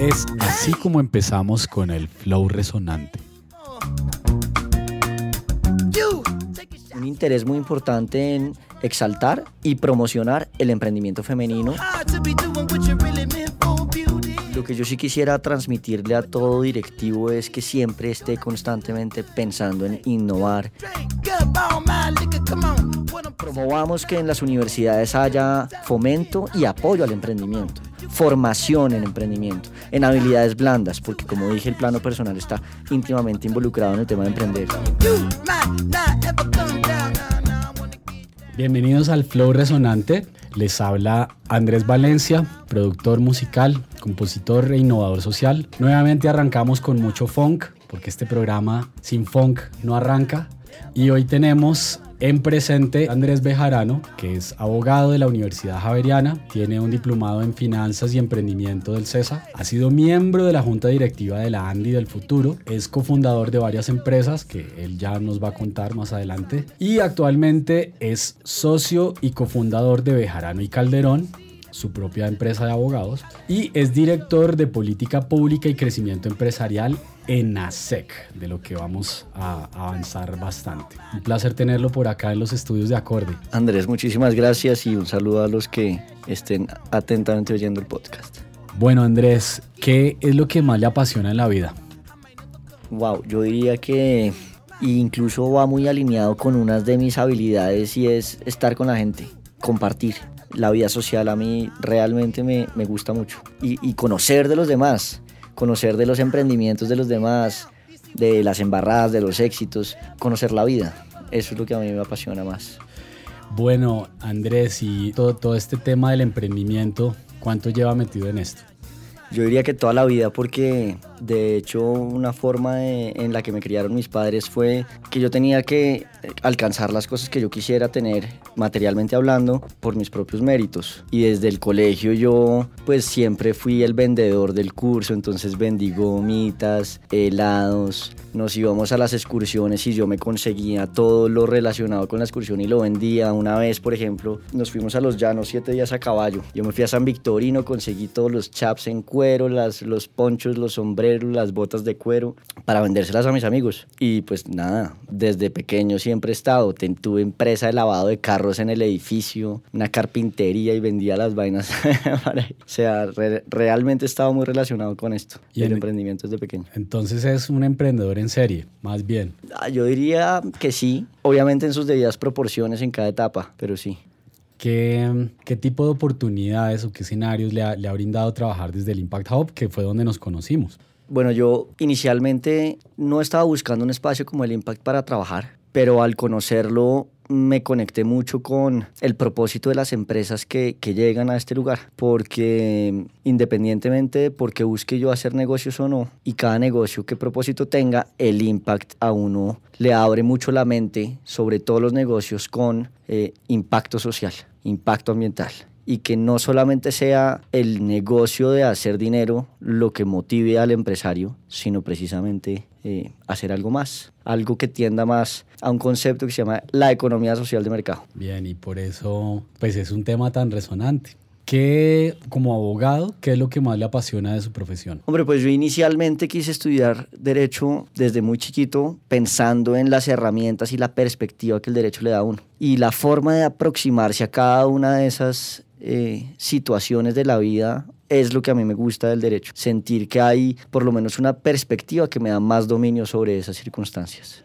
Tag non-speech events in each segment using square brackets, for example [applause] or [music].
Es así como empezamos con el flow resonante. Un interés muy importante en exaltar y promocionar el emprendimiento femenino. Lo que yo sí quisiera transmitirle a todo directivo es que siempre esté constantemente pensando en innovar. Promovamos que en las universidades haya fomento y apoyo al emprendimiento, formación en emprendimiento, en habilidades blandas, porque como dije, el plano personal está íntimamente involucrado en el tema de emprender. Bienvenidos al Flow Resonante. Les habla Andrés Valencia, productor musical, compositor e innovador social. Nuevamente arrancamos con mucho funk, porque este programa sin funk no arranca. Y hoy tenemos en presente, Andrés Bejarano, que es abogado de la Universidad Javeriana, tiene un diplomado en finanzas y emprendimiento del CESA, ha sido miembro de la junta directiva de la Andy del futuro, es cofundador de varias empresas que él ya nos va a contar más adelante y actualmente es socio y cofundador de Bejarano y Calderón, su propia empresa de abogados, y es director de política pública y crecimiento empresarial en ASEC, de lo que vamos a avanzar bastante. Un placer tenerlo por acá en los estudios de Acorde. Andrés, muchísimas gracias y un saludo a los que estén atentamente oyendo el podcast. Bueno, Andrés, ¿qué es lo que más le apasiona en la vida? Wow, yo diría que incluso va muy alineado con unas de mis habilidades y es estar con la gente, compartir la vida social a mí realmente me, me gusta mucho. Y, conocer de los demás, conocer de los emprendimientos de los demás, de las embarradas, de los éxitos, conocer la vida. Eso es lo que a mí me apasiona más. Bueno, Andrés, y todo, todo este tema del emprendimiento, ¿cuánto lleva metido en esto? Yo diría que toda la vida porque de hecho una forma en la que me criaron mis padres fue que yo tenía que alcanzar las cosas que yo quisiera tener materialmente hablando por mis propios méritos. Y desde el colegio yo pues siempre fui el vendedor del curso, entonces vendí gomitas, helados, nos íbamos a las excursiones y yo me conseguía todo lo relacionado con la excursión y lo vendía. Una vez, por ejemplo, nos fuimos a los llanos siete días a caballo. Yo me fui a San Victorino, conseguí todos los chaps en cuero, las, los ponchos, los sombreros, las botas de cuero para vendérselas a mis amigos. Y pues nada, desde pequeño siempre he estado. Tuve empresa de lavado de carros en el edificio, una carpintería y vendía las vainas. [laughs] o sea, re, realmente he estado muy relacionado con esto, y el emprendimiento desde pequeño. Entonces es un emprendedor en serie, más bien. Ah, yo diría que sí, obviamente en sus debidas proporciones en cada etapa, pero sí. ¿Qué, ¿Qué, tipo de oportunidades o qué escenarios le ha, le ha, brindado trabajar desde el Impact Hub, que fue donde nos conocimos? Bueno, yo inicialmente no estaba buscando un espacio como el Impact para trabajar, pero al conocerlo me conecté mucho con el propósito de las empresas que, que, llegan a este lugar, porque independientemente de por qué busque yo hacer negocios o no, y cada negocio qué propósito tenga, el impact a uno le abre mucho la mente sobre todos los negocios con eh, impacto social, impacto ambiental y que no solamente sea el negocio de hacer dinero lo que motive al empresario, sino precisamente eh, hacer algo más, algo que tienda más a un concepto que se llama la economía social de mercado. Bien, y por eso pues es un tema tan resonante. ¿Qué, como abogado, qué es lo que más le apasiona de su profesión? Hombre, pues yo inicialmente quise estudiar derecho desde muy chiquito, pensando en las herramientas y la perspectiva que el derecho le da a uno. Y la forma de aproximarse a cada una de esas eh, situaciones de la vida es lo que a mí me gusta del derecho. Sentir que hay por lo menos una perspectiva que me da más dominio sobre esas circunstancias.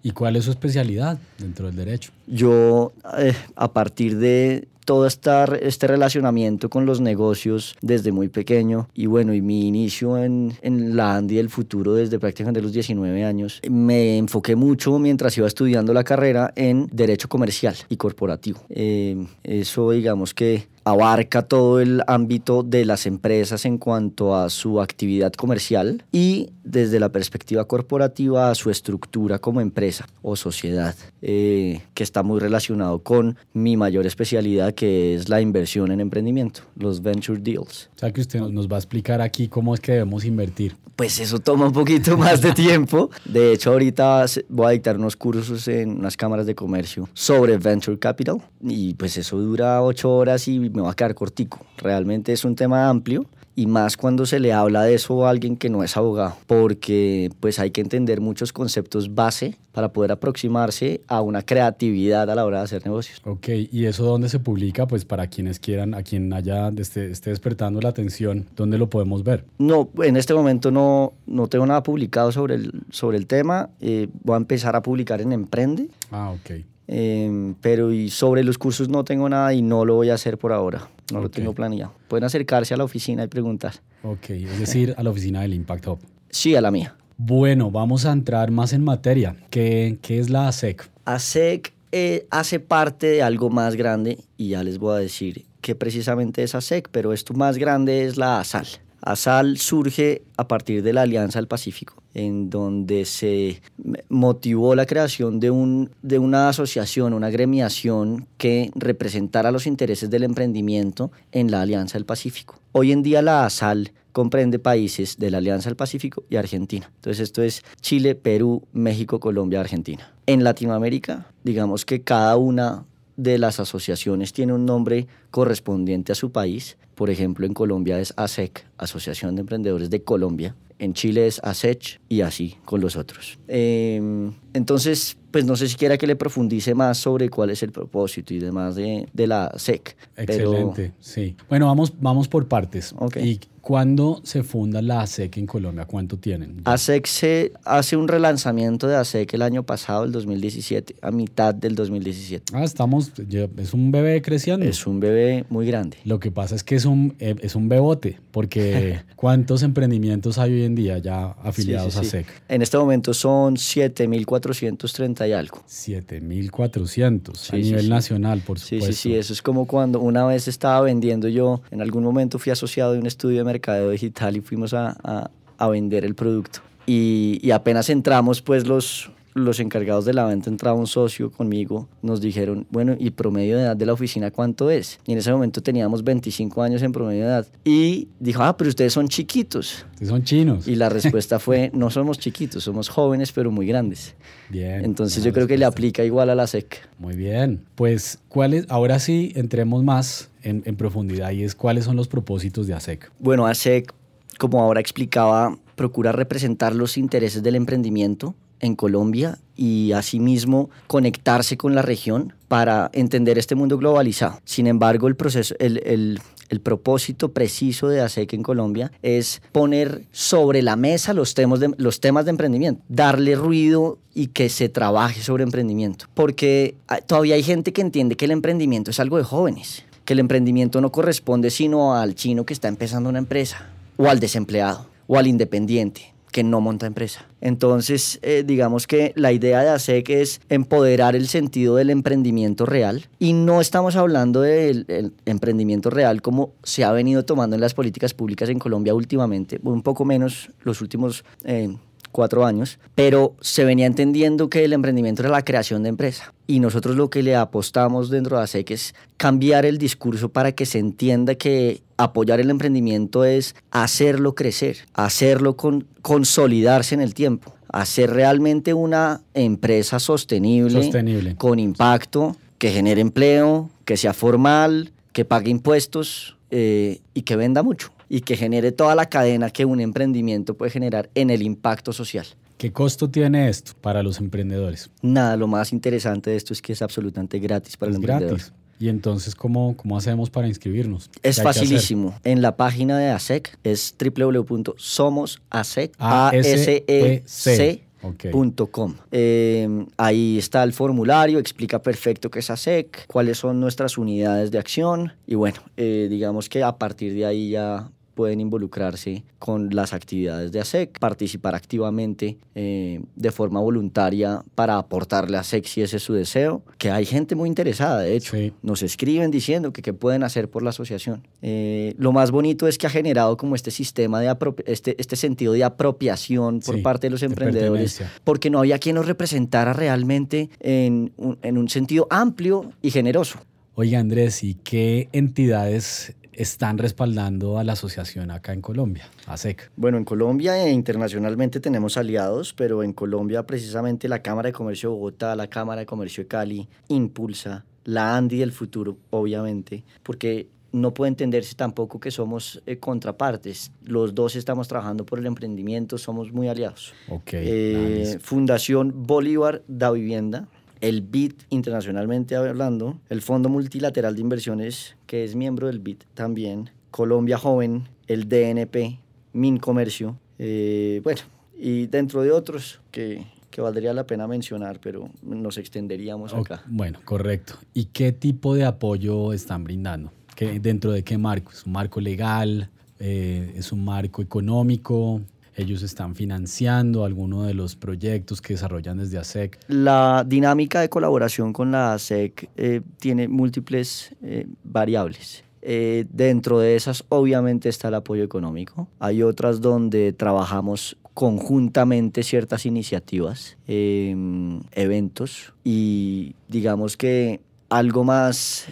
¿Y cuál es su especialidad dentro del derecho? Yo, eh, a partir de todo esta, este relacionamiento con los negocios desde muy pequeño y bueno, y mi inicio en, en la Andy del futuro desde prácticamente los 19 años, me enfoqué mucho mientras iba estudiando la carrera en derecho comercial y corporativo. Eh, eso digamos que abarca todo el ámbito de las empresas en cuanto a su actividad comercial y desde la perspectiva corporativa a su estructura como empresa o sociedad, eh, que está muy relacionado con mi mayor especialidad que es la inversión en emprendimiento, los venture deals. O sea que usted nos va a explicar aquí cómo es que debemos invertir. Pues eso toma un poquito [laughs] más de tiempo. De hecho, ahorita voy a dictar unos cursos en unas cámaras de comercio sobre venture capital y pues eso dura ocho horas y me va a quedar cortico. Realmente es un tema amplio y más cuando se le habla de eso a alguien que no es abogado, porque pues hay que entender muchos conceptos base para poder aproximarse a una creatividad a la hora de hacer negocios. Ok, ¿y eso dónde se publica? Pues para quienes quieran, a quien haya esté, esté despertando la atención, ¿dónde lo podemos ver? No, en este momento no, no tengo nada publicado sobre el, sobre el tema. Eh, voy a empezar a publicar en Emprende. Ah, ok. Eh, pero y sobre los cursos no tengo nada y no lo voy a hacer por ahora. No lo tengo planeado. Pueden acercarse a la oficina y preguntar. Ok, es decir, a la oficina del Impact Hub. Sí, a la mía. Bueno, vamos a entrar más en materia. ¿Qué, qué es la ASEC? ASEC eh, hace parte de algo más grande y ya les voy a decir que precisamente es ASEC, pero esto más grande es la ASAL. ASAL surge a partir de la Alianza del Pacífico, en donde se motivó la creación de, un, de una asociación, una gremiación que representara los intereses del emprendimiento en la Alianza del Pacífico. Hoy en día la ASAL comprende países de la Alianza del Pacífico y Argentina. Entonces esto es Chile, Perú, México, Colombia, Argentina. En Latinoamérica, digamos que cada una de las asociaciones tiene un nombre correspondiente a su país. Por ejemplo, en Colombia es ASEC, Asociación de Emprendedores de Colombia. En Chile es ASECH y así con los otros. Eh, entonces, pues no sé si quiera que le profundice más sobre cuál es el propósito y demás de, de la SEC. Excelente, sí. Bueno, vamos, vamos por partes. Okay. ¿Y cuándo se funda la ASEC en Colombia? ¿Cuánto tienen? ASEC se hace un relanzamiento de ASEC el año pasado, el 2017, a mitad del 2017. Ah, estamos, es un bebé creciendo. Es un bebé muy grande. Lo que pasa es que es un, eh, es un bebote, porque [laughs] ¿cuántos emprendimientos hay hoy en día ya afiliados sí, sí, sí. a SEC? En este momento son 7.430 y algo. 7.400 Sí, a sí, nivel sí. nacional, por Sí, supuesto. sí, sí, eso es como cuando una vez estaba vendiendo yo, en algún momento fui asociado de un estudio de mercadeo digital y fuimos a, a- a vender el producto. Y, y apenas entramos, pues los, los encargados de la venta, entraba un socio conmigo, nos dijeron, bueno, ¿y promedio de edad de la oficina cuánto es? Y en ese momento teníamos 25 años en promedio de edad. Y dijo, ah, pero ustedes son chiquitos. Ustedes son chinos. Y la [laughs] respuesta fue, no somos chiquitos, somos jóvenes, pero muy grandes. Bien. Entonces yo creo que le aplica igual a la SEC. Muy bien. Pues, ¿cuáles? Ahora sí, entremos más en, en profundidad y es cuáles son los propósitos de ASEC. Bueno, ASEC, como ahora explicaba, procura representar los intereses del emprendimiento en Colombia y asimismo conectarse con la región para entender este mundo globalizado. Sin embargo, el proceso, el, el- propósito preciso de ASEC en Colombia es poner sobre la mesa los temas, de, los temas de emprendimiento, darle ruido y que se trabaje sobre emprendimiento. Porque todavía hay gente que entiende que el emprendimiento es algo de jóvenes, que el emprendimiento no corresponde sino al chino que está empezando una empresa, o al desempleado, o al independiente que no monta empresa. Entonces, eh, digamos que la idea de ASEC es empoderar el sentido del emprendimiento real y no estamos hablando del el emprendimiento real como se ha venido tomando en las políticas públicas en Colombia últimamente, un poco menos los últimos eh, cuatro años, pero se venía entendiendo que el emprendimiento era la creación de empresa. Y nosotros lo que le apostamos dentro de ASEC es cambiar el discurso para que se entienda que apoyar el emprendimiento es hacerlo crecer, hacerlo con, consolidarse en el tiempo, hacer realmente una empresa sostenible, Sostenible. con impacto, que genere empleo, que sea formal, que pague impuestos eh, y que venda mucho y que genere toda la cadena que un emprendimiento puede generar en el impacto social. ¿Qué costo tiene esto para los emprendedores? Nada, lo más interesante de esto es que es absolutamente gratis para es el emprendedor. gratis. Y entonces, ¿cómo, ¿cómo hacemos para inscribirnos? Es facilísimo. En la página de ASEC es www.somosasec, A-S-E-C. Ok. punto com. Eh, ahí está el formulario, explica perfecto qué es ASEC, cuáles son nuestras unidades de acción y bueno, eh, digamos que a partir de ahí ya pueden involucrarse con las actividades de ASEC, participar activamente eh, de forma voluntaria para aportarle a ASEC si ese es su deseo, que hay gente muy interesada, de hecho, Sí. nos escriben diciendo que qué pueden hacer por la asociación. Eh, lo más bonito es que ha generado como este sistema de este, este sentido de apropiación por Sí, parte de los de emprendedores, porque no había quien nos representara realmente en un, en un sentido amplio y generoso. Oiga, Andrés, ¿y qué entidades están respaldando a la asociación acá en Colombia, ASEC? Bueno, en Colombia e internacionalmente tenemos aliados, pero en Colombia precisamente la Cámara de Comercio de Bogotá, la Cámara de Comercio de Cali, Impulsa, la Andi del futuro, obviamente, porque no puede entenderse tampoco que somos eh, contrapartes. Los dos estamos trabajando por el emprendimiento, somos muy aliados. Okay, Fundación Bolívar da Vivienda, el BID internacionalmente hablando, el Fondo Multilateral de Inversiones, que es miembro del BID también, Colombia Joven, el DNP, Mincomercio, eh, bueno, y dentro de otros que, que valdría la pena mencionar, pero nos extenderíamos acá. Bueno, correcto. ¿Y qué tipo de apoyo están brindando? ¿Qué, ¿Dentro de qué marco? ¿Es un marco legal? Eh, ¿Es un marco económico? Ellos están financiando alguno de los proyectos que desarrollan desde ASEC. La dinámica de colaboración con la ASEC eh, tiene múltiples eh, variables. Eh, dentro de esas obviamente está el apoyo económico. Hay otras donde trabajamos conjuntamente ciertas iniciativas, em, eventos y digamos que algo más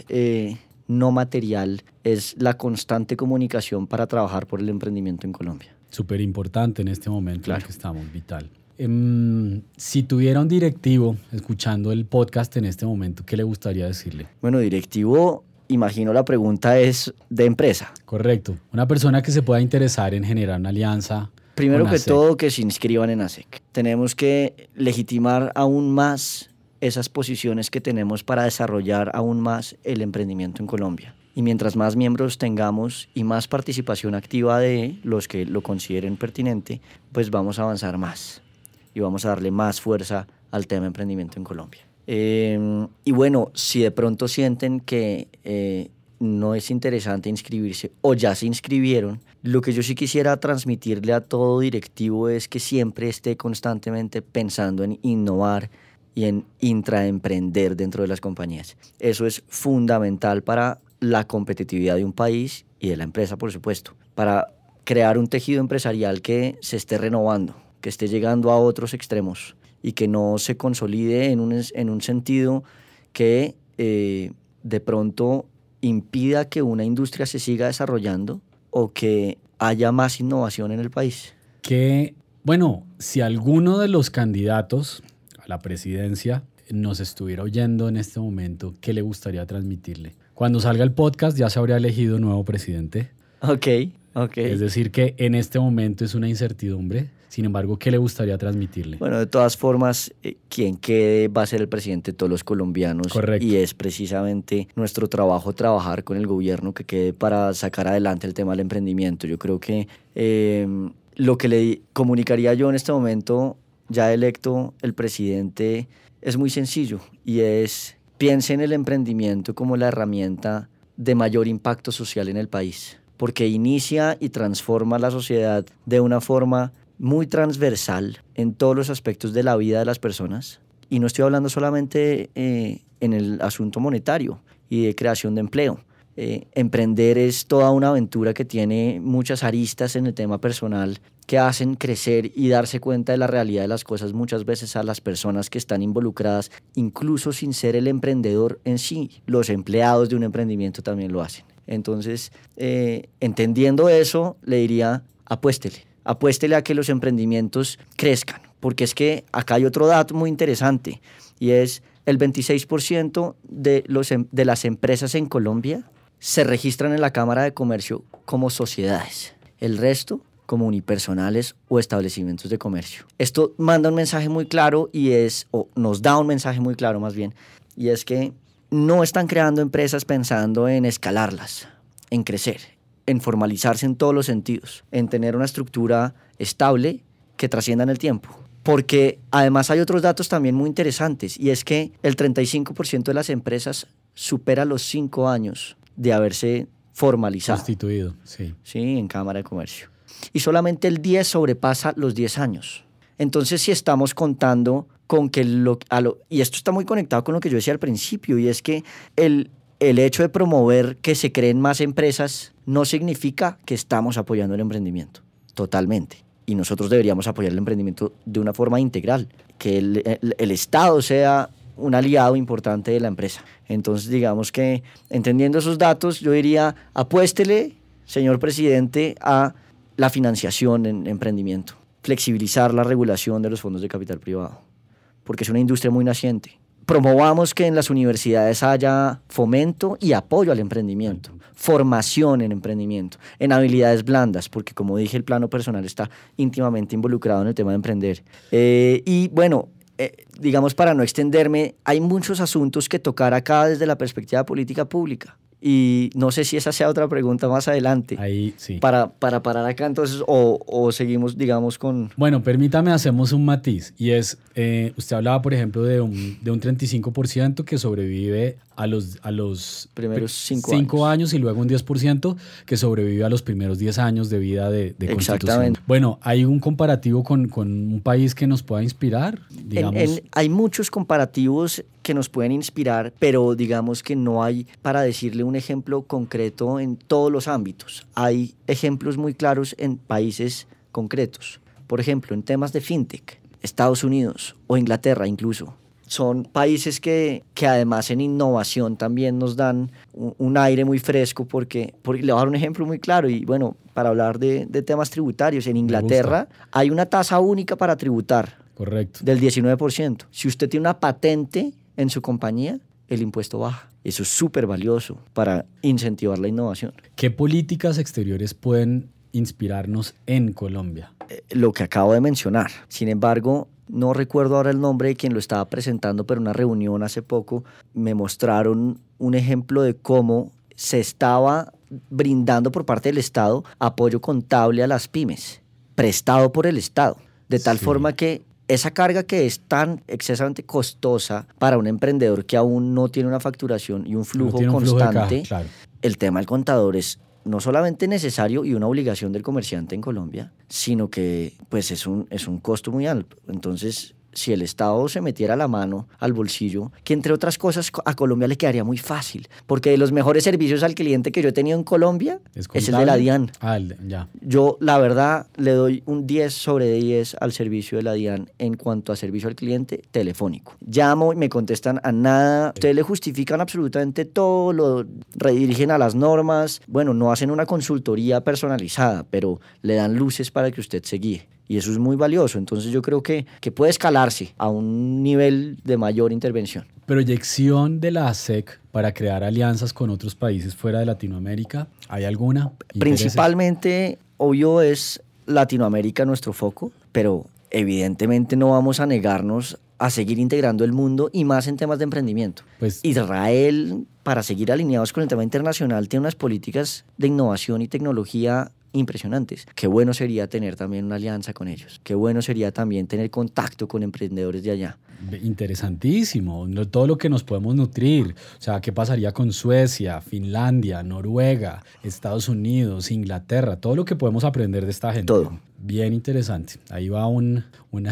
no material es la constante comunicación para trabajar por el emprendimiento en Colombia súper importante en este momento en el que estamos, vital. Em, si tuviera un directivo escuchando el podcast en este momento, ¿qué le gustaría decirle? Bueno, directivo, imagino la pregunta es de empresa. Correcto. Una persona que se pueda interesar en generar una alianza. Primero que todo, que se inscriban en ASEC. Tenemos que legitimar aún más esas posiciones que tenemos para desarrollar aún más el emprendimiento en Colombia. Y mientras más miembros tengamos y más participación activa de los que lo consideren pertinente, pues vamos a avanzar más y vamos a darle más fuerza al tema emprendimiento en Colombia. Em, y bueno, si de pronto sienten que eh, no es interesante inscribirse o ya se inscribieron, lo que yo sí quisiera transmitirle a todo directivo es que siempre esté constantemente pensando en innovar y en intraemprender dentro de las compañías. Eso es fundamental para la competitividad de un país y de la empresa, por supuesto, para crear un tejido empresarial que se esté renovando, que esté llegando a otros extremos y que no se consolide en un, en un sentido que eh, de pronto impida que una industria se siga desarrollando o que haya más innovación en el país. Que, bueno, si alguno de los candidatos a la presidencia nos estuviera oyendo en este momento, ¿qué le gustaría transmitirle? Cuando salga el podcast ya se habría elegido nuevo presidente. Ok, ok. Es decir, que en este momento es una incertidumbre. Sin embargo, ¿qué le gustaría transmitirle? Bueno, de todas formas, eh, quien quede va a ser el presidente de todos los colombianos. Correcto. Y es precisamente nuestro trabajo trabajar con el gobierno que quede para sacar adelante el tema del emprendimiento. Yo creo que eh, lo que le comunicaría yo en este momento, ya electo el presidente, es muy sencillo y es piense en el emprendimiento como la herramienta de mayor impacto social en el país, porque inicia y transforma la sociedad de una forma muy transversal en todos los aspectos de la vida de las personas. Y no estoy hablando solamente eh, en el asunto monetario y de creación de empleo, eh, emprender es toda una aventura que tiene muchas aristas en el tema personal que hacen crecer y darse cuenta de la realidad de las cosas muchas veces a las personas que están involucradas, incluso sin ser el emprendedor en sí. Los empleados de un emprendimiento también lo hacen. Entonces, eh, entendiendo eso, le diría, apuéstele, apuéstele a que los emprendimientos crezcan, porque es que acá hay otro dato muy interesante y es el 26% de, los, em, de las empresas en Colombia se registran en la Cámara de Comercio como sociedades. El resto como unipersonales o establecimientos de comercio. Esto manda un mensaje muy claro y es, o nos da un mensaje muy claro más bien, y es que no están creando empresas pensando en escalarlas, en crecer, en formalizarse en todos los sentidos, en tener una estructura estable que trascienda en el tiempo. Porque además hay otros datos también muy interesantes y es que el 35% de las empresas supera los 5 años de haberse formalizado. Constituido, sí. Sí, en Cámara de Comercio. Y solamente el 10 sobrepasa los 10 años. Entonces, si estamos contando con que lo, y esto está muy conectado con lo que yo decía al principio, y es que el, el hecho de promover que se creen más empresas no significa que estamos apoyando el emprendimiento, totalmente. Y nosotros deberíamos apoyar el emprendimiento de una forma integral, que el, el Estado sea un aliado importante de la empresa. Entonces, digamos que entendiendo esos datos, yo diría, apuéstele, señor presidente, a la financiación en emprendimiento, flexibilizar la regulación de los fondos de capital privado, porque es una industria muy naciente. promovamos que en las universidades haya fomento y apoyo al emprendimiento, formación en emprendimiento, en habilidades blandas, porque como dije, el plano personal está íntimamente involucrado en el tema de emprender. Eh, y bueno, eh, digamos, para no extenderme, hay muchos asuntos que tocar acá desde la perspectiva política pública. Y no sé si esa sea otra pregunta más adelante. Ahí sí. Para, para parar acá entonces, o, o seguimos, digamos, con... Bueno, permítame, hacemos un matiz. Y es, eh, usted hablaba, por ejemplo, de un, de un 35% que sobrevive a los, a los primeros cinco, años. y luego un 10% que sobrevive a los primeros 10 años de vida de, de Exactamente. Bueno, ¿hay un comparativo con, con, un país que nos pueda inspirar? Digamos? hay muchos comparativos que nos pueden inspirar, pero digamos que no hay para decirle un ejemplo concreto en todos los ámbitos. Hay ejemplos muy claros en países concretos. Por ejemplo, en temas de fintech, Estados Unidos o Inglaterra incluso son países que, que además en innovación también nos dan un, aire muy fresco porque, porque, le voy a dar un ejemplo muy claro y bueno, para hablar de, de temas tributarios, en Inglaterra hay una tasa única para tributar. Correcto. Del 19%. Si usted tiene una patente en su compañía, el impuesto baja. Eso es súper valioso para incentivar la innovación. ¿Qué políticas exteriores pueden inspirarnos en Colombia? Eh, lo que acabo de mencionar. Sin embargo, no recuerdo ahora el nombre de quien lo estaba presentando, pero en una reunión hace poco me mostraron un ejemplo de cómo se estaba brindando por parte del Estado apoyo contable a las pymes, prestado por el Estado, de tal forma que esa carga que es tan excesivamente costosa para un emprendedor que aún no tiene una facturación y un flujo constante, el tema del contador es no solamente necesario y una obligación del comerciante en Colombia, sino que pues es un, es un costo muy alto. Entonces, si el Estado se metiera la mano al bolsillo, que entre otras cosas a Colombia le quedaría muy fácil, porque de los mejores servicios al cliente que yo he tenido en Colombia es, el de la DIAN. Ah, ya. Yo, la verdad, le doy un 10 sobre 10 al servicio de la DIAN en cuanto a servicio al cliente telefónico. Llamo y me contestan a nada, ustedes le justifican absolutamente todo, lo redirigen a las normas, bueno, no hacen una consultoría personalizada, pero le dan luces para que usted se guíe y eso es muy valioso. Entonces yo creo que, que puede escalarse a un nivel de mayor intervención. ¿Proyección de la ASEC para crear alianzas con otros países fuera de Latinoamérica? ¿Hay alguna? Principalmente, obvio, es Latinoamérica nuestro foco, pero evidentemente no vamos a negarnos a seguir integrando el mundo y más en temas de emprendimiento. Pues, Israel, para seguir alineados con el tema internacional, tiene unas políticas de innovación y tecnología impresionantes. Qué bueno sería tener también una alianza con ellos. Qué bueno sería también tener contacto con emprendedores de allá. Interesantísimo, todo lo que nos podemos nutrir. O sea, ¿qué pasaría con Suecia, Finlandia, Noruega, Estados Unidos, Inglaterra? Todo lo que podemos aprender de esta gente. Todo. Bien interesante. Ahí va un, una,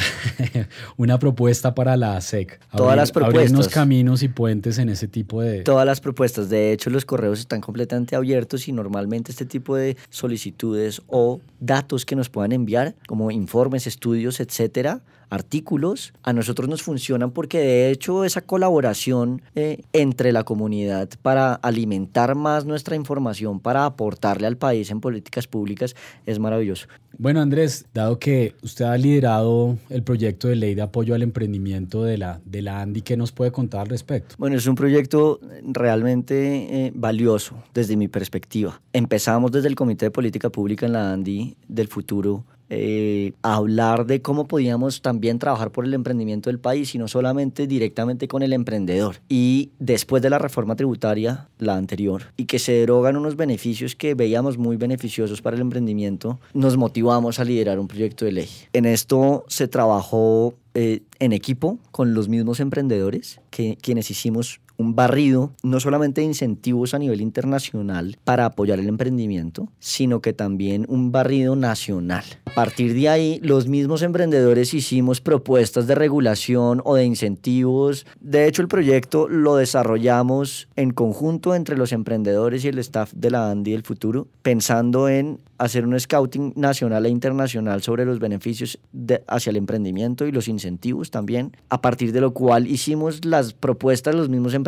[laughs] una propuesta para la SEC. Todas las propuestas. Abrirnos caminos y puentes en ese tipo de... Todas las propuestas. De hecho, los correos están completamente abiertos y normalmente este tipo de solicitudes o datos que nos puedan enviar, como informes, estudios, etcétera, artículos, a nosotros nos funcionan porque de hecho esa colaboración eh, entre la comunidad para alimentar más nuestra información, para aportarle al país en políticas públicas, es maravilloso. Bueno, Andrés, dado que usted ha liderado el proyecto de ley de apoyo al emprendimiento de la, de la ANDI, ¿qué nos puede contar al respecto? Bueno, es un proyecto realmente eh, valioso desde mi perspectiva. Empezamos desde el Comité de Política Pública en la ANDI del futuro eh, hablar de cómo podíamos también trabajar por el emprendimiento del país y no solamente directamente con el emprendedor. Y después de la reforma tributaria, la anterior, y que se derogan unos beneficios que veíamos muy beneficiosos para el emprendimiento, nos motivamos a liderar un proyecto de ley. En esto se trabajó eh, en equipo con los mismos emprendedores, que, quienes hicimos un barrido no solamente de incentivos a nivel internacional para apoyar el emprendimiento, sino que también un barrido nacional. A partir de ahí, los mismos emprendedores hicimos propuestas de regulación o de incentivos. De hecho, el proyecto lo desarrollamos en conjunto entre los emprendedores y el staff de la ANDI del futuro, pensando en hacer un scouting nacional e internacional sobre los beneficios hacia el emprendimiento y los incentivos también, a partir de lo cual hicimos las propuestas de los mismos emprendedores.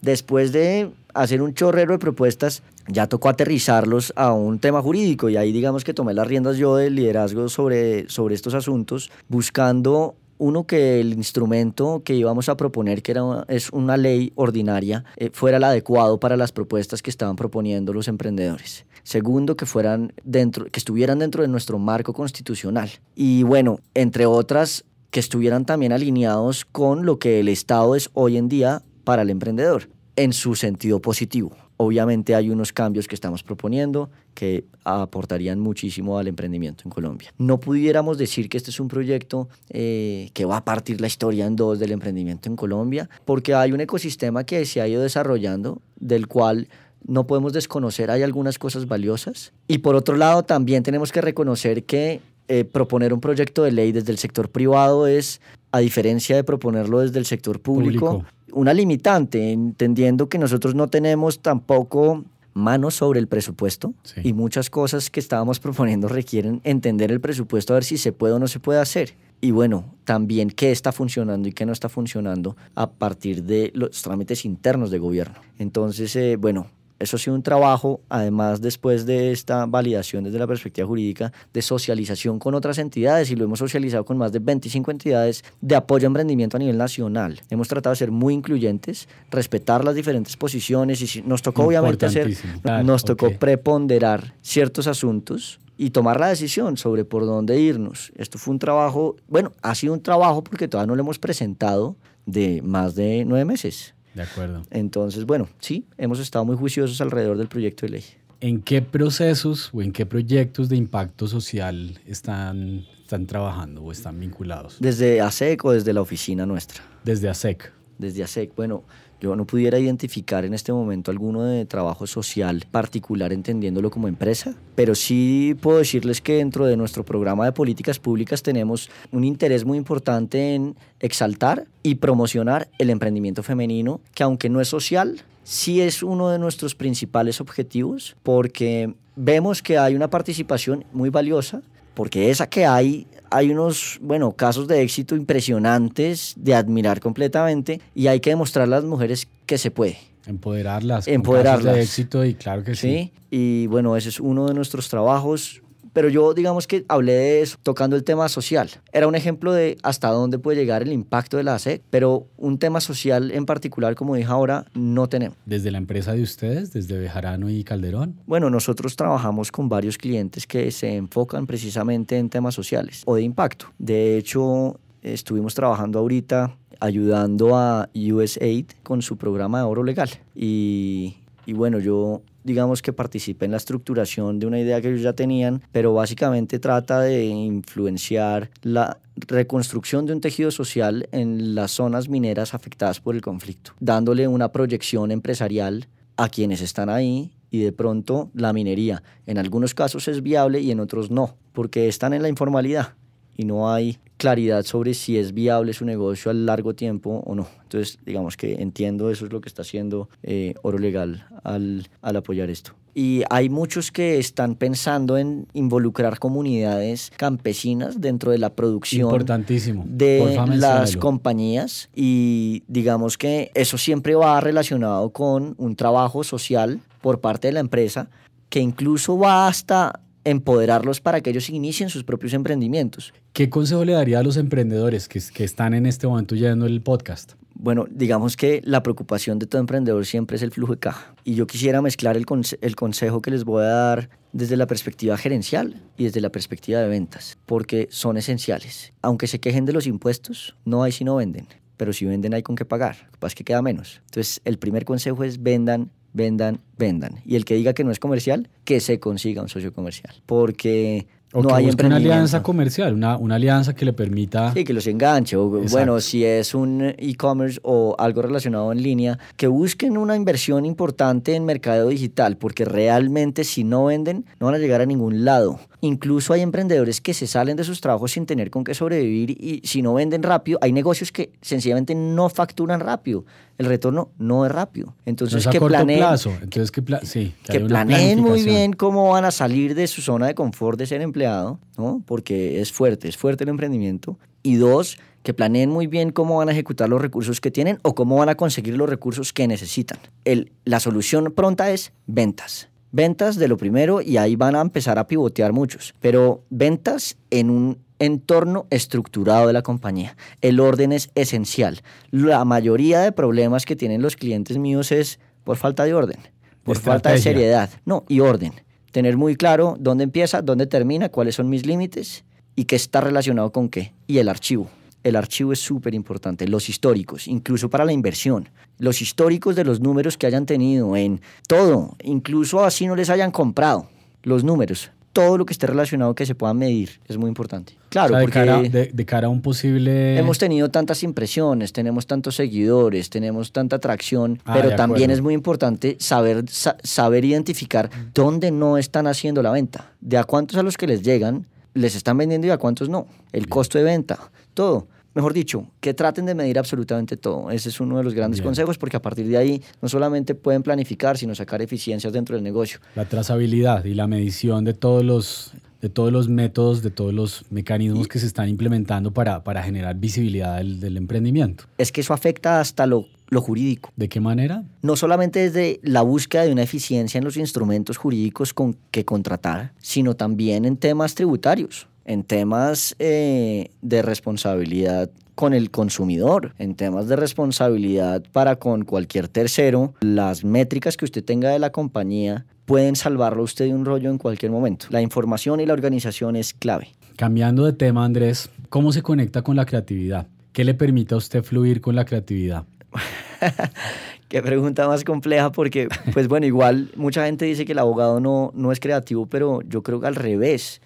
Después de hacer un chorrero de propuestas, ya tocó aterrizarlos a un tema jurídico y ahí digamos que tomé las riendas yo del liderazgo sobre, sobre estos asuntos, buscando Uno, que el instrumento que íbamos a proponer, que era es una ley ordinaria, eh, fuera el adecuado para las propuestas que estaban proponiendo los emprendedores. Segundo, que, fueran dentro, que estuvieran dentro de nuestro marco constitucional. Y bueno, entre otras, que estuvieran también alineados con lo que el Estado es hoy en día para el emprendedor, en su sentido positivo. Obviamente hay unos cambios que estamos proponiendo que aportarían muchísimo al emprendimiento en Colombia. No pudiéramos decir que este es un proyecto eh, que va a partir la historia en dos del emprendimiento en Colombia, porque hay un ecosistema que se ha ido desarrollando, del cual no podemos desconocer, hay algunas cosas valiosas. Y por otro lado, también tenemos que reconocer que eh, proponer un proyecto de ley desde el sector privado es, a diferencia de proponerlo desde el sector público una limitante, entendiendo que nosotros no tenemos tampoco manos sobre el presupuesto y muchas cosas que estábamos [laughs] proponiendo requieren entender el presupuesto a ver si se puede o no se puede hacer. Y bueno, también qué está funcionando y qué no está funcionando a partir de los trámites internos de gobierno. Entonces, eh, bueno, eso ha sido un trabajo, además después de esta validación desde la perspectiva jurídica, de socialización con otras entidades y lo hemos socializado con más de 25 entidades de apoyo a emprendimiento a nivel nacional. Hemos tratado de ser muy incluyentes, respetar las diferentes posiciones y nos tocó obviamente hacer, nos tocó preponderar ciertos asuntos y tomar la decisión sobre por dónde irnos. Esto fue un trabajo, bueno, ha sido un trabajo porque todavía no lo hemos presentado de más de nueve meses. De acuerdo. Entonces, bueno, sí, hemos estado muy juiciosos alrededor del proyecto de ley. ¿En qué procesos o en qué proyectos de impacto social están, están trabajando o están vinculados? Desde ASEC o desde la oficina nuestra. Desde ASEC. Desde ASEC. Bueno, yo no pudiera identificar en este momento alguno de trabajo social particular entendiéndolo como empresa, pero sí puedo decirles que dentro de nuestro programa de políticas públicas tenemos un interés muy importante en exaltar y promocionar el emprendimiento femenino, que aunque no es social, sí es uno de nuestros principales objetivos porque vemos que hay una participación muy valiosa, porque esa que hay hay unos, bueno, casos de éxito impresionantes, de admirar completamente, y hay que demostrar a las mujeres que se puede. Empoderarlas. Empoderarlas. de éxito y claro que sí. Sí, y bueno, ese es uno de nuestros trabajos pero yo digamos que hablé de eso tocando el tema social. Era un ejemplo de hasta dónde puede llegar el impacto de la ASEC, pero un tema social en particular, como dije ahora, no tenemos. ¿Desde la empresa de ustedes, desde Bejarano y Calderón? Bueno, nosotros trabajamos con varios clientes que se enfocan precisamente en temas sociales o de impacto. De hecho, estuvimos trabajando ahorita ayudando a USAID con su programa de oro legal. Y, y bueno, yo digamos que participé en la estructuración de una idea que ellos ya tenían, pero básicamente trata de influenciar la reconstrucción de un tejido social en las zonas mineras afectadas por el conflicto, dándole una proyección empresarial a quienes están ahí y de pronto la minería. En algunos casos es viable y en otros no, porque están en la informalidad y no hay claridad sobre si es viable su negocio a largo tiempo o no. Entonces, digamos que entiendo eso es lo que está haciendo eh, Oro Legal al, al apoyar esto. Y hay muchos que están pensando en involucrar comunidades campesinas dentro de la producción Importantísimo. de las compañías y digamos que eso siempre va relacionado con un trabajo social por parte de la empresa que incluso va hasta empoderarlos para que ellos inicien sus propios emprendimientos. ¿Qué consejo le daría a los emprendedores que, que están en este momento yendo el podcast? Bueno, digamos que la preocupación de todo emprendedor siempre es el flujo de caja. Y yo quisiera mezclar el, el consejo que les voy a dar desde la perspectiva gerencial y desde la perspectiva de ventas, porque son esenciales. Aunque se quejen de los impuestos, no hay si no venden pero si venden hay con qué pagar. Lo que pasa es que queda menos. Entonces, el primer consejo es vendan vendan, vendan. Y el que diga que no es comercial, que se consiga un socio comercial. Porque no hay una alianza comercial, una, una, alianza que le permita... Sí, que los enganche. O, bueno, si es un e-commerce o algo relacionado en línea, que busquen una inversión importante en mercado digital, porque realmente si no venden, no van a llegar a ningún lado. Incluso hay emprendedores que se salen de sus trabajos sin tener con qué sobrevivir y si no venden rápido, hay negocios que sencillamente no facturan rápido. El retorno no es rápido. Entonces, que planeen, Entonces, que, sí, que, planeen muy bien cómo van a salir de su zona de confort de ser empleado, ¿no? porque es fuerte, es fuerte el emprendimiento. Y dos, que planeen muy bien cómo van a ejecutar los recursos que tienen o cómo van a conseguir los recursos que necesitan. El, la solución pronta es ventas ventas de lo primero y ahí van a empezar a pivotear muchos, pero ventas en un entorno estructurado de la compañía. El orden es esencial. La mayoría de problemas que tienen los clientes míos es por falta de orden, por falta de seriedad. No, y orden. Tener muy claro dónde empieza, dónde termina, cuáles son mis límites y qué está relacionado con qué. Y el archivo. El archivo es súper importante. Los históricos, incluso para la inversión. Los históricos de los números que hayan tenido en todo, incluso así no les hayan comprado. Los números, todo lo que esté relacionado que se pueda medir es muy importante. Claro, de, porque cara, de, cara a un posible... hemos tenido tantas impresiones, tenemos tantos seguidores, tenemos tanta atracción, Ah, pero también acuerdo. es muy importante saber, sa- saber identificar dónde no están haciendo la venta, de a cuántos a los que les llegan les están vendiendo y a cuántos no, el costo de venta, todo. Mejor dicho, que traten de medir absolutamente todo. Ese es uno de los grandes Bien. consejos porque a partir de ahí no solamente pueden planificar, sino sacar eficiencias dentro del negocio. La trazabilidad y la medición de todos los, de todos los métodos, de todos los mecanismos que se están implementando para, para generar visibilidad del, del emprendimiento. Es que eso afecta hasta lo, lo jurídico. ¿De qué manera? no solamente desde la búsqueda de una eficiencia en los instrumentos jurídicos con que contratar, sino también en temas tributarios, en temas eh, de responsabilidad con el consumidor, en temas de responsabilidad para con cualquier tercero, las métricas que usted tenga de la compañía pueden salvarlo a usted de un rollo en cualquier momento. La información y la organización es clave. Cambiando de tema, Andrés, ¿cómo se conecta con la creatividad? ¿Qué le permite a usted fluir con la creatividad? [laughs] Qué pregunta más compleja porque, pues bueno, igual mucha gente dice que el abogado no, no es creativo, pero yo creo que al revés,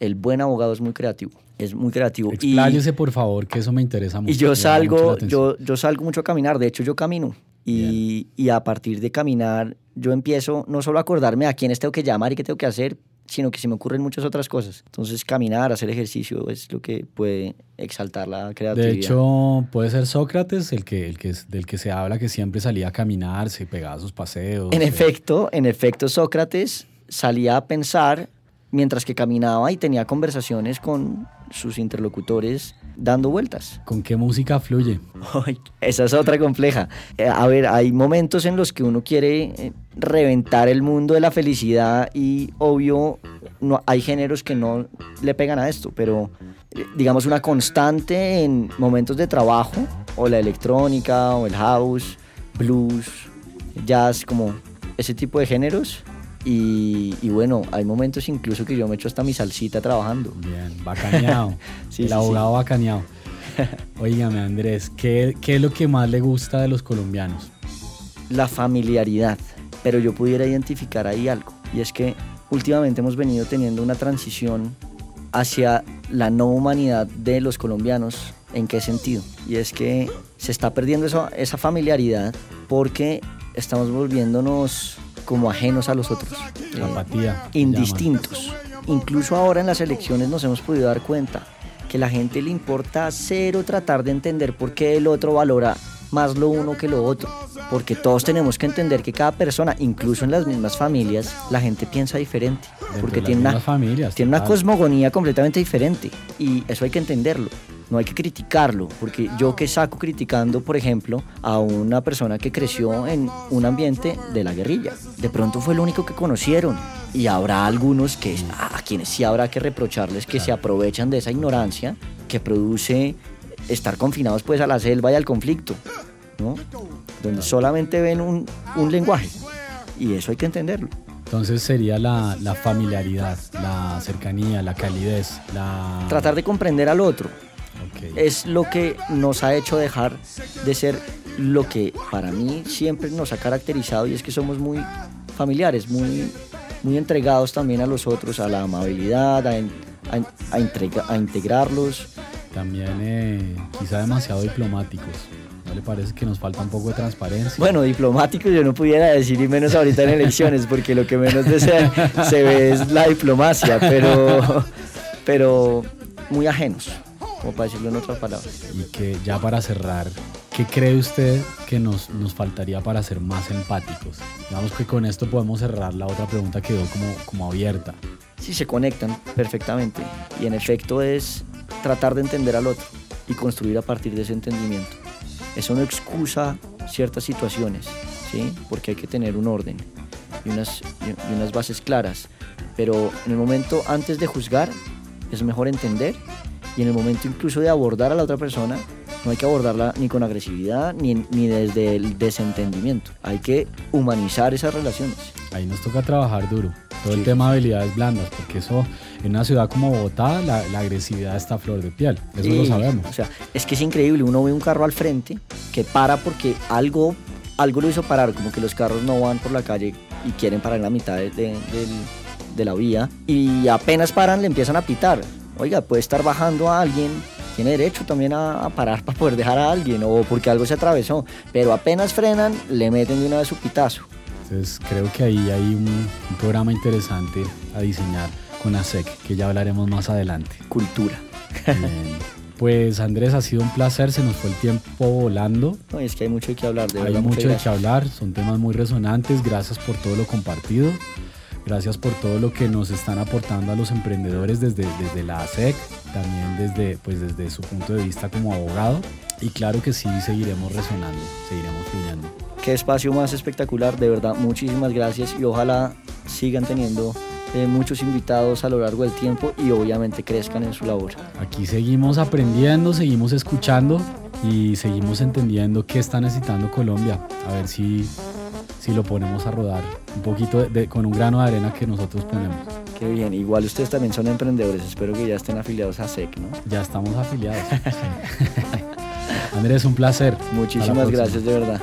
el buen abogado es muy creativo, es muy creativo. Y, Expláyese, por favor, que eso me interesa mucho. y yo salgo, yo, yo salgo mucho a caminar, de hecho yo camino. Y, y a partir de caminar, yo empiezo no solo a acordarme a quiénes tengo que llamar y qué tengo que hacer, sino que se me ocurren muchas otras cosas. Entonces, caminar, hacer ejercicio es lo que puede exaltar la creatividad. De hecho, puede ser Sócrates el que, el que, es- del que se habla que siempre salía a caminar, se pegaba sus paseos. En eh, efecto, en efecto, Sócrates salía a pensar mientras que caminaba y tenía conversaciones con sus interlocutores dando vueltas. ¿Con qué música fluye? Esa es otra compleja. Eh, A ver, hay momentos en los que uno quiere eh, reventar el mundo de la felicidad y obvio no, hay géneros que no le pegan a esto, pero eh, digamos una constante en momentos de trabajo o la electrónica o el house, blues, jazz, como ese tipo de géneros. Y, y bueno, hay momentos incluso que yo me echo hasta mi salsita trabajando. Bien, bacaneado. [laughs] Sí, el sí, abogado bacaneado. [laughs] Óigame, Andrés, ¿qué, ¿qué es lo que más le gusta de los colombianos? la familiaridad, pero yo pudiera identificar ahí algo, y es que últimamente hemos venido teniendo una transición hacia la no humanidad de los colombianos. ¿En qué sentido? Y es que se está perdiendo eso- esa familiaridad porque estamos volviéndonos como ajenos a los otros. Eh, Apatía. indistintos. Incluso ahora en las elecciones nos hemos podido dar cuenta que la gente le importa cero tratar de entender por qué el otro valora más lo uno que lo otro. Porque todos tenemos que entender que cada persona, incluso en las mismas familias, la gente piensa diferente. Dentro Porque tiene una, familias, tiene una cosmogonía completamente diferente. Y eso hay que entenderlo. No hay que criticarlo. Porque yo que saco criticando, por ejemplo, a una persona que creció en un ambiente de la guerrilla. De pronto fue el único que conocieron. Y habrá algunos que, a quienes sí habrá que reprocharles que se aprovechan de esa ignorancia que produce estar confinados pues a la selva y al conflicto, ¿no? Donde solamente ven un, un lenguaje. Y eso hay que entenderlo. Entonces sería la, la familiaridad, la cercanía, la calidez, la... Tratar de comprender al otro Es lo que nos ha hecho dejar de ser lo que para mí siempre nos ha caracterizado y es que somos muy familiares, muy, muy entregados también a los otros, a la amabilidad, a, en- a- a entrega- a integrarlos. También eh, quizá demasiado diplomáticos. ¿No le parece que nos falta un poco de transparencia? Bueno, diplomático yo no pudiera decir, y menos ahorita en elecciones, porque lo que menos de ser se ve es la diplomacia, pero, pero muy ajenos, como para decirlo en otras palabras. Y que ya para cerrar, ¿qué cree usted que nos, nos faltaría para ser más empáticos? Digamos que con esto podemos cerrar la otra pregunta que quedó como, como abierta. Sí, se conectan perfectamente. Y en efecto es tratar de entender al otro y construir a partir de ese entendimiento. Eso no excusa ciertas situaciones, ¿sí? Porque hay que tener un orden y unas, y unas bases claras. Pero en el momento antes de juzgar, es mejor entender Y en el momento incluso de abordar a la otra persona, no hay que abordarla ni con agresividad ni, ni desde el desentendimiento. Hay que humanizar esas relaciones. Ahí nos toca trabajar duro. Todo el tema de habilidades blandas, porque eso en una ciudad como Bogotá, la, agresividad está a flor de piel. Eso lo sabemos. O sea, es que es increíble. Uno ve un carro al frente que para porque algo, algo lo hizo parar, como que los carros no van por la calle y quieren parar en la mitad de, de la vía y apenas paran le empiezan a pitar. Oiga, puede estar bajando a alguien tiene derecho también a, parar [laughs] para poder dejar a alguien o porque algo se atravesó, pero apenas frenan, le meten de una vez su pitazo. Entonces creo que ahí hay un, programa interesante a diseñar con ASEC, que ya hablaremos más adelante. Cultura. Pues Andrés, ha sido un placer, se nos fue el tiempo volando. No, es que hay mucho de qué hablar, de Hay mucho de qué hablar, son temas muy resonantes, gracias por todo lo compartido. Gracias por todo lo que nos están aportando a los emprendedores desde, desde la ASEC, también desde, pues desde su punto de vista como abogado. Y claro que sí, seguiremos resonando, seguiremos fluyendo. Qué espacio más espectacular, de verdad, muchísimas gracias y ojalá sigan teniendo eh, muchos invitados a lo largo del tiempo y obviamente crezcan en su labor. Aquí seguimos aprendiendo, seguimos escuchando y seguimos entendiendo qué está necesitando Colombia. A ver si si lo ponemos a rodar un poquito de, con un grano de arena que nosotros ponemos. Qué bien, igual ustedes también son emprendedores, espero que ya estén afiliados a SEC, ¿no? Ya estamos afiliados. [laughs] Andrés, un placer. Muchísimas gracias, de verdad.